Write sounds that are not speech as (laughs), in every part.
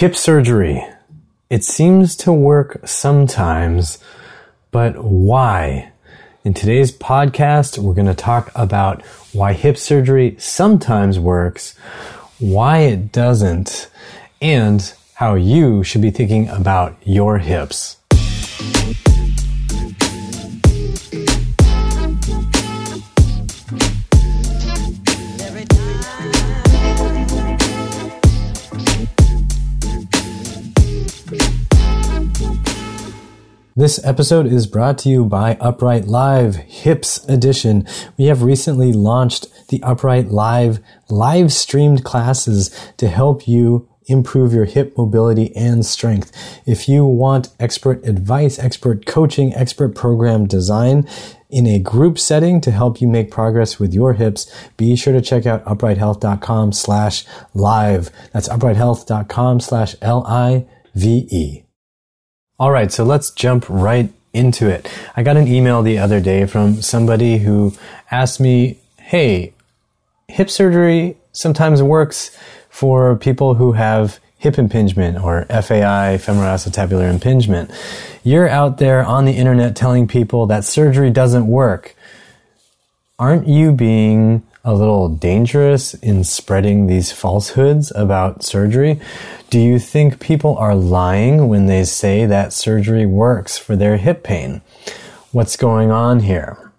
Hip surgery. It seems to work sometimes, but why? In today's podcast, we're going to talk about why hip surgery sometimes works, why it doesn't, and how you should be thinking about your hips. This episode is brought to you by Upright Live Hips Edition. We have recently launched the Upright Live live streamed classes to help you improve your hip mobility and strength. If you want expert advice, expert coaching, expert program design, in a group setting to help you make progress with your hips, be sure to check out uprighthealth.com slash live. That's uprighthealth.com slash L-I-V-E. All right, so let's jump right into it. I got an email the other day from somebody who asked me, Hey, hip surgery sometimes works for people who have hip impingement or FAI, femoroacetabular impingement. You're out there on the internet telling people that surgery doesn't work. Aren't you being a little dangerous in spreading these falsehoods about surgery? Do you think people are lying when they say that surgery works for their hip pain? What's going on here?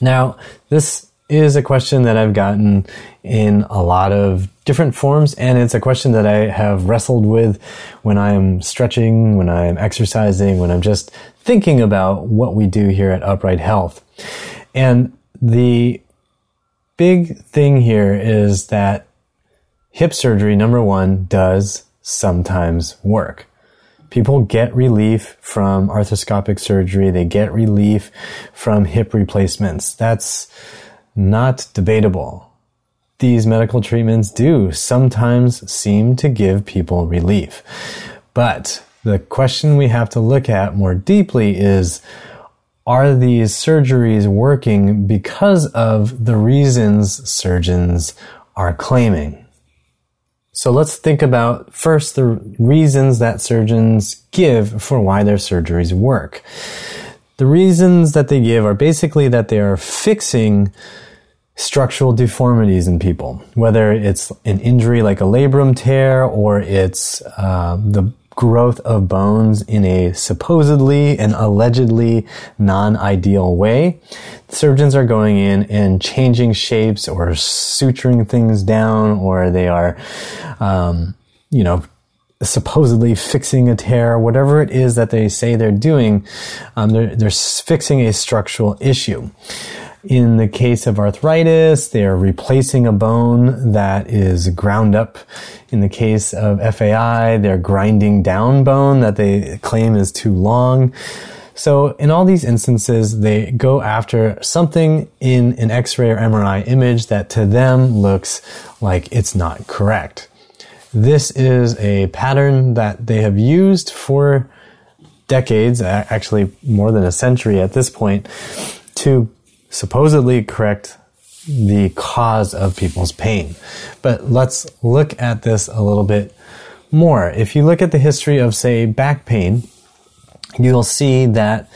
Now, this is a question that I've gotten in a lot of different forms, and it's a question that I have wrestled with when I'm stretching, when I'm exercising, when I'm just thinking about what we do here at Upright Health. And the big thing here is that hip surgery, number one, does sometimes work. People get relief from arthroscopic surgery. They get relief from hip replacements. That's not debatable. These medical treatments do sometimes seem to give people relief. But the question we have to look at more deeply is, are these surgeries working because of the reasons surgeons are claiming? So let's think about first the reasons that surgeons give for why their surgeries work. The reasons that they give are basically that they are fixing structural deformities in people, whether it's an injury like a labrum tear or it's uh, the growth of bones in a supposedly and allegedly non-ideal way. Surgeons are going in and changing shapes or suturing things down, or they are, um, you know, supposedly fixing a tear, whatever it is that they say they're doing, um, they're, they're fixing a structural issue. In the case of arthritis, they are replacing a bone that is ground up. In the case of FAI, they're grinding down bone that they claim is too long. So in all these instances, they go after something in an X-ray or MRI image that to them looks like it's not correct. This is a pattern that they have used for decades, actually more than a century at this point, to supposedly correct the cause of people's pain. But let's look at this a little bit more. If you look at the history of, say, back pain, you'll see that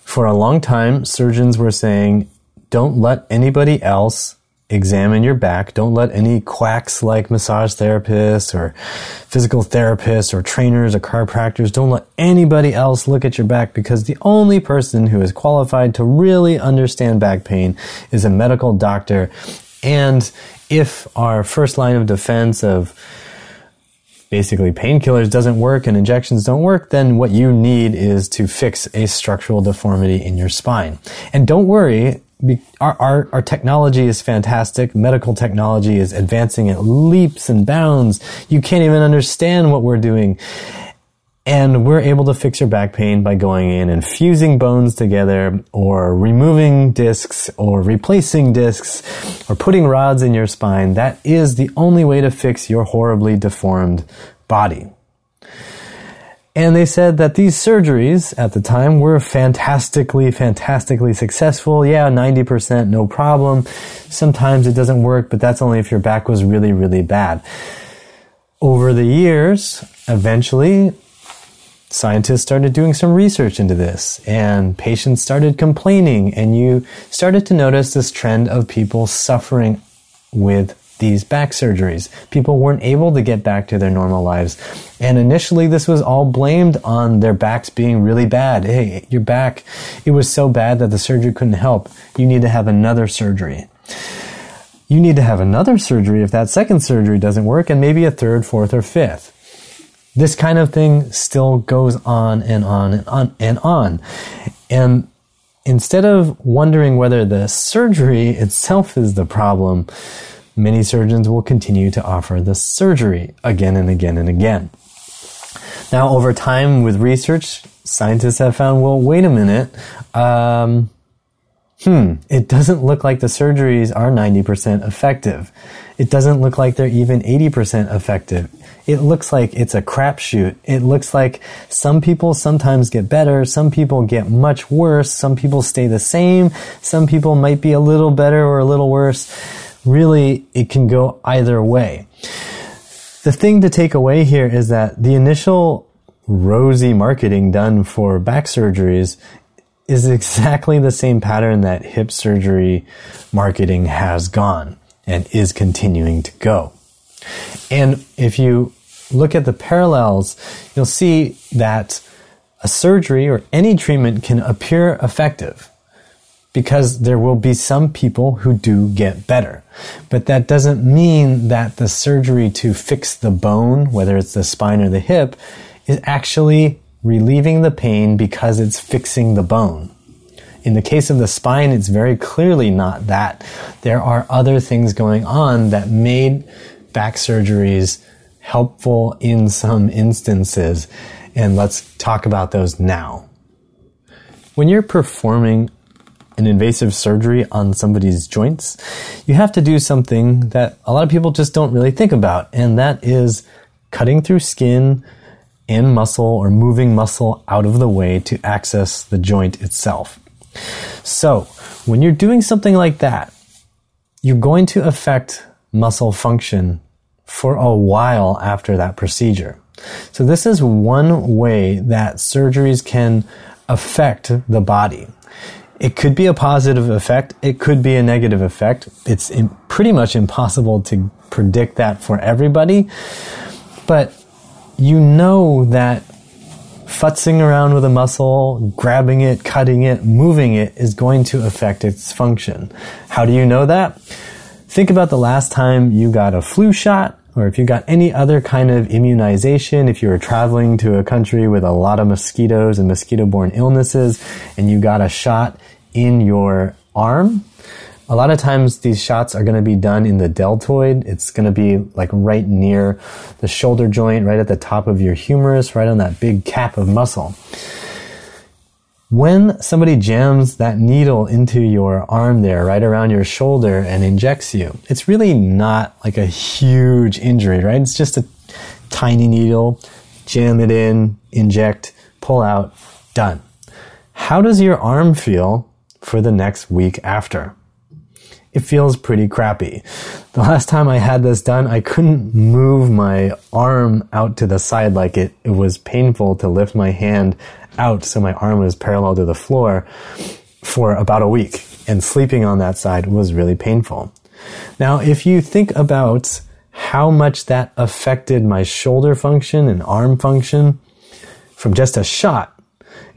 for a long time, surgeons were saying, don't let anybody else examine your back. Don't let any quacks like massage therapists or physical therapists or trainers or chiropractors, don't let anybody else look at your back because the only person who is qualified to really understand back pain is a medical doctor. And if our first line of defense of basically painkillers doesn't work and injections don't work, then what you need is to fix a structural deformity in your spine. And don't worry, our, our, our technology is fantastic. Medical technology is advancing at leaps and bounds. You can't even understand what we're doing. And we're able to fix your back pain by going in and fusing bones together or removing discs or replacing discs or putting rods in your spine. That is the only way to fix your horribly deformed body. And they said that these surgeries at the time were fantastically, fantastically successful. Yeah, 90%, no problem. Sometimes it doesn't work, but that's only if your back was really, really bad. Over the years, eventually, scientists started doing some research into this and patients started complaining and you started to notice this trend of people suffering with these back surgeries. People weren't able to get back to their normal lives. And initially, this was all blamed on their backs being really bad. Hey, your back, it was so bad that the surgery couldn't help. You need to have another surgery. You need to have another surgery if that second surgery doesn't work, and maybe a third, fourth, or fifth. This kind of thing still goes on and on and on and on. And instead of wondering whether the surgery itself is the problem, many surgeons will continue to offer the surgery again and again and again. Now, over time with research, scientists have found, well, wait a minute. Um, hmm, it doesn't look like the surgeries are 90% effective. It doesn't look like they're even 80% effective. It looks like it's a crapshoot. It looks like some people sometimes get better, some people get much worse, some people stay the same, some people might be a little better or a little worse really it can go either way. The thing to take away here is that the initial rosy marketing done for back surgeries is exactly the same pattern that hip surgery marketing has gone and is continuing to go. And if you look at the parallels, you'll see that a surgery or any treatment can appear effective because there will be some people who do get better. But that doesn't mean that the surgery to fix the bone, whether it's the spine or the hip, is actually relieving the pain because it's fixing the bone. In the case of the spine, it's very clearly not that. There are other things going on that made back surgeries helpful in some instances. And let's talk about those now. When you're performing an invasive surgery on somebody's joints, you have to do something that a lot of people just don't really think about, and that is cutting through skin and muscle or moving muscle out of the way to access the joint itself. So, when you're doing something like that, you're going to affect muscle function for a while after that procedure. So, this is one way that surgeries can affect the body. It could be a positive effect. It could be a negative effect. It's pretty much impossible to predict that for everybody. But you know that futzing around with a muscle, grabbing it, cutting it, moving it is going to affect its function. How do you know that? Think about the last time you got a flu shot or if you got any other kind of immunization, if you were traveling to a country with a lot of mosquitoes and mosquito borne illnesses and you got a shot in your arm, a lot of times these shots are going to be done in the deltoid. It's going to be like right near the shoulder joint, right at the top of your humerus, right on that big cap of muscle. When somebody jams that needle into your arm there, right around your shoulder and injects you, it's really not like a huge injury, right? It's just a tiny needle, jam it in, inject, pull out, done. How does your arm feel for the next week after? It feels pretty crappy. The last time I had this done, I couldn't move my arm out to the side like it, it was painful to lift my hand out so my arm was parallel to the floor for about a week. And sleeping on that side was really painful. Now, if you think about how much that affected my shoulder function and arm function from just a shot,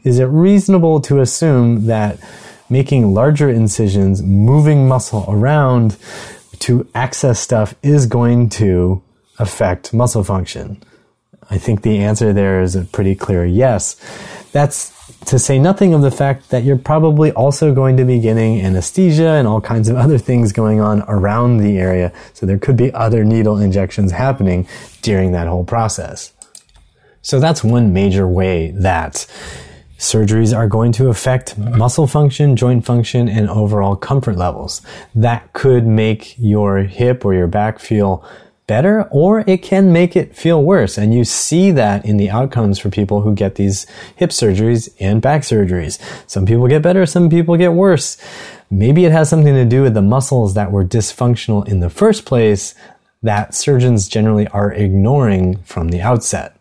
is it reasonable to assume that making larger incisions, moving muscle around to access stuff is going to affect muscle function? I think the answer there is a pretty clear yes. That's to say nothing of the fact that you're probably also going to be getting anesthesia and all kinds of other things going on around the area. So there could be other needle injections happening during that whole process. So that's one major way that surgeries are going to affect muscle function, joint function, and overall comfort levels. That could make your hip or your back feel better or it can make it feel worse. And you see that in the outcomes for people who get these hip surgeries and back surgeries. Some people get better, some people get worse. Maybe it has something to do with the muscles that were dysfunctional in the first place that surgeons generally are ignoring from the outset.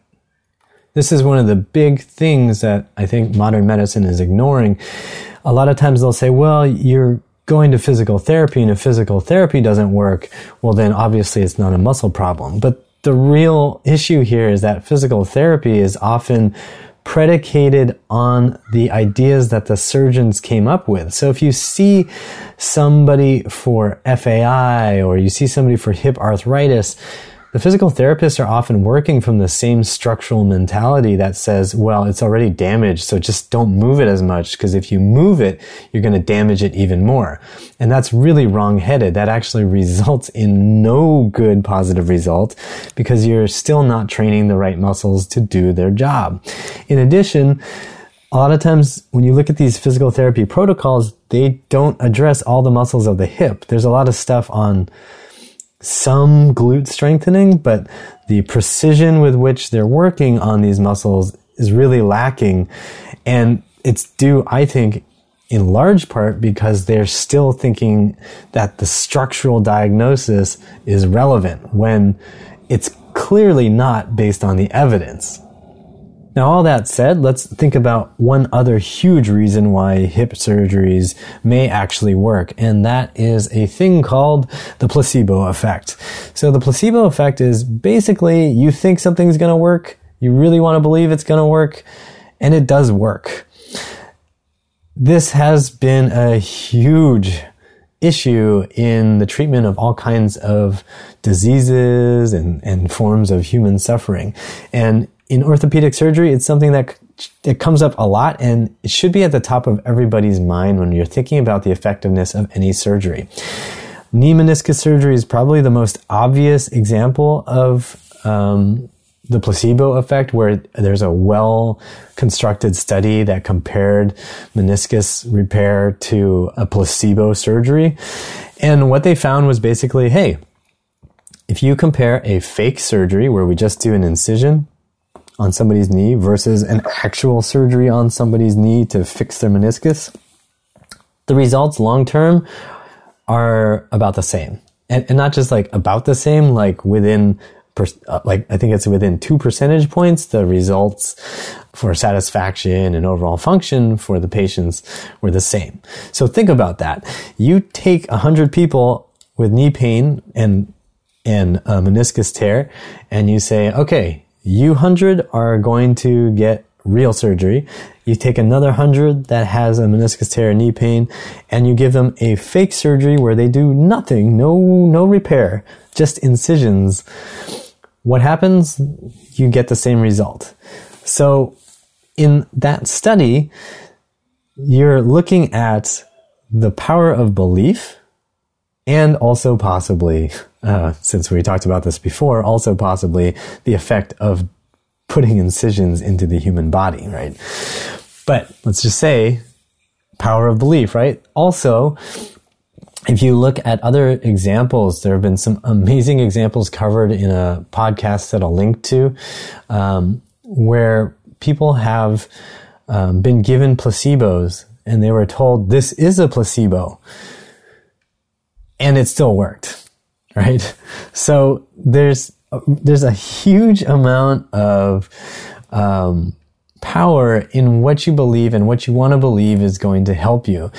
This is one of the big things that I think modern medicine is ignoring. A lot of times they'll say, well, you're going to physical therapy and if physical therapy doesn't work, well, then obviously it's not a muscle problem. But the real issue here is that physical therapy is often predicated on the ideas that the surgeons came up with. So if you see somebody for FAI or you see somebody for hip arthritis, the physical therapists are often working from the same structural mentality that says, well, it's already damaged, so just don't move it as much, because if you move it, you're going to damage it even more. And that's really wrong-headed. That actually (laughs) results in no good positive result, because you're still not training the right muscles to do their job. In addition, a lot of times when you look at these physical therapy protocols, they don't address all the muscles of the hip. There's a lot of stuff on some glute strengthening, but the precision with which they're working on these muscles is really lacking. And it's due, I think, in large part because they're still thinking that the structural diagnosis is relevant when it's clearly not based on the evidence. Now, all that said, let's think about one other huge reason why hip surgeries may actually work, and that is a thing called the placebo effect. So the placebo effect is basically you think something's gonna work, you really wanna believe it's gonna work, and it does work. This has been a huge issue in the treatment of all kinds of diseases and, and forms of human suffering. And in orthopedic surgery, it's something that it comes up a lot and it should be at the top of everybody's mind when you're thinking about the effectiveness of any surgery. Knee meniscus surgery is probably the most obvious example of um, the placebo effect, where there's a well constructed study that compared meniscus repair to a placebo surgery. And what they found was basically hey, if you compare a fake surgery where we just do an incision on somebody's knee versus an actual surgery on somebody's knee to fix their meniscus, the results long term are about the same. And, and, not just like about the same, like within, uh, like I think it's within two percentage points, the results for satisfaction and overall function for the patients were the same. So think about that. You take a hundred people with knee pain and and a meniscus tear, and you say, okay, you 100 are going to get real surgery. You take another 100 that has a meniscus tear knee pain and you give them a fake surgery where they do nothing, no, no repair, just incisions. What happens? You get the same result. So in that study, you're looking at the power of belief and also possibly, uh, since we talked about this before, also possibly the effect of putting incisions into the human body, right? But let's just say power of belief, right? Also, if you look at other examples, there have been some amazing examples covered in a podcast that I'll link to, um, where people have um, been given placebos and they were told this is a placebo and it still worked, right? So there's there's a huge amount of um, power in what you believe and what you want to believe is going to help you.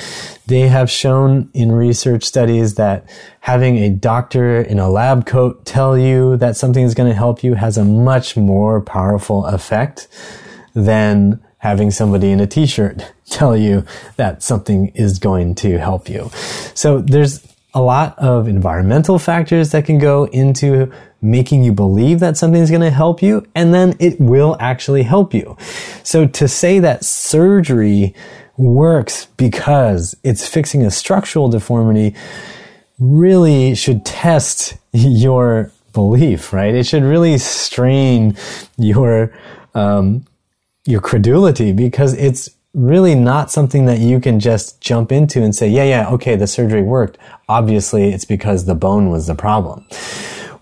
They have shown in research studies that having a doctor in a lab coat tell you that something is going to help you has a much more powerful effect than having somebody in a t-shirt (laughs) tell you that something is going to help you. So there's a lot of environmental factors that can go into making you believe that something is going to help you, and then it will actually help you. So to say that surgery works because it's fixing a structural deformity really should test your belief, right? It should really strain your um, your credulity because it's really not something that you can just jump into and say, yeah, yeah, okay, the surgery worked. Obviously, it's because the bone was the problem.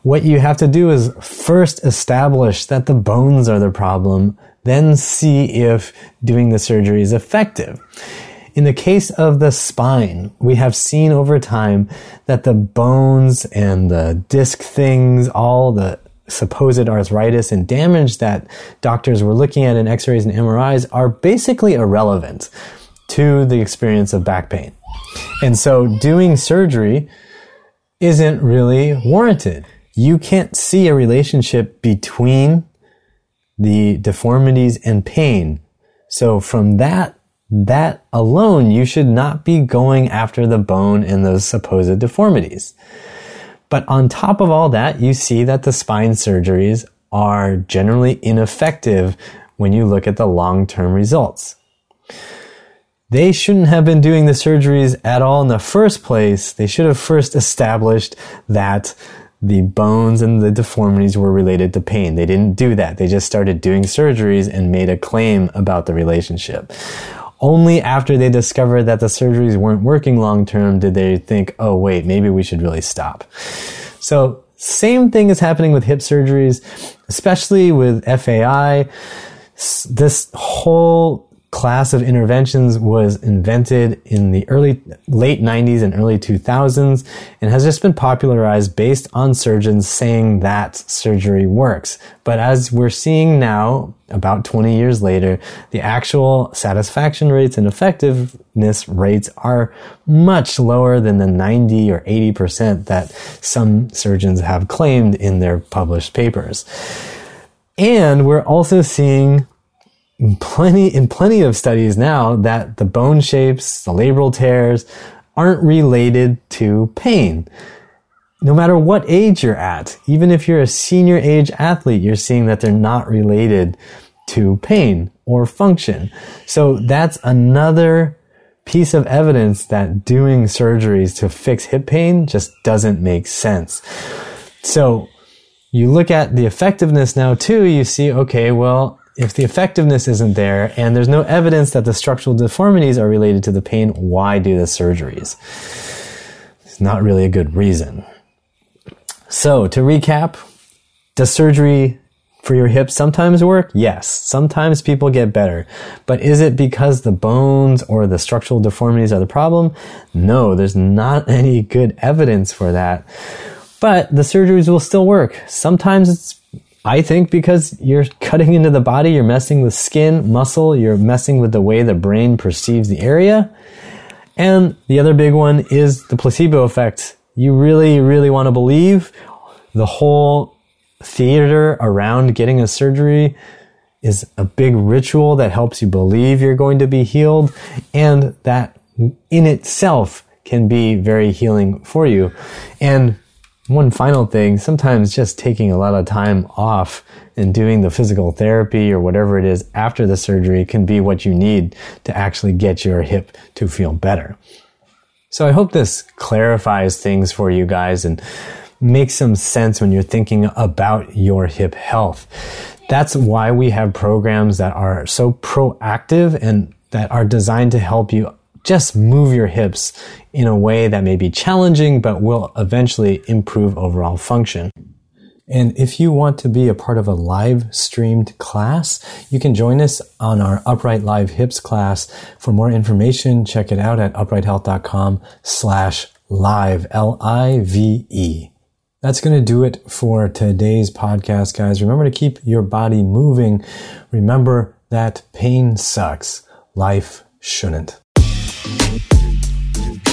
What you have to do is first establish that the bones are the problem, then see if doing the surgery is effective. In the case of the spine, we have seen over time that the bones and the disc things, all the supposed arthritis and damage that doctors were looking at in x-rays and MRIs are basically irrelevant to the experience of back pain. And so doing surgery isn't really warranted. You can't see a relationship between the deformities and pain. So from that, that alone, you should not be going after the bone and those supposed deformities. But on top of all that, you see that the spine surgeries are generally ineffective when you look at the long-term results. They shouldn't have been doing the surgeries at all in the first place. They should have first established that the bones and the deformities were related to pain. They didn't do that. They just started doing surgeries and made a claim about the relationship. Only after they discovered that the surgeries weren't working long term did they think, oh wait, maybe we should really stop. So same thing is happening with hip surgeries, especially with FAI. This whole class of interventions was invented in the early late 90s and early 2000s and has just been popularized based on surgeons saying that surgery works. But as we're seeing now about 20 years later the actual satisfaction rates and effectiveness rates are much lower than the 90 or 80% that some surgeons have claimed in their published papers. And we're also seeing plenty in plenty of studies now that the bone shapes, the labral tears aren't related to pain. No matter what age you're at, even if you're a senior age athlete, you're seeing that they're not related to pain or function. So that's another piece of evidence that doing surgeries to fix hip pain just doesn't make sense. So you look at the effectiveness now too, you see, okay, well, if the effectiveness isn't there and there's no evidence that the structural deformities are related to the pain, why do the surgeries? It's not really a good reason. So to recap, does surgery for your hips sometimes work? Yes. Sometimes people get better. But is it because the bones or the structural deformities are the problem? No, there's not (laughs) any good evidence for that. But the surgeries will still work. Sometimes it's I think because you're cutting into the body, you're messing with skin, muscle, you're messing with the way the brain perceives the area. And the other big one is the placebo effect. You really, really want to believe the whole theater around getting a surgery is a big ritual that helps you believe you're going to be healed and that in itself can be very healing for you. And one final thing, sometimes just taking a lot of time off and doing the physical therapy or whatever it is after the surgery can be what you need to actually get your hip to feel better. So I hope this clarifies things for you guys and makes some sense when you're thinking about your hip health. That's why we have programs that are so proactive and that are designed to help you just move your hips in a way that may be challenging, but will eventually improve overall function. And if you want to be a part of a live streamed class, you can join us on our Upright Live Hips class. For more information, check it out at uprighthealth.com slash live, L-I-V-E. That's going to do it for today's podcast, guys. Remember to keep your body moving. Remember that pain sucks. Life shouldn't. Thank you.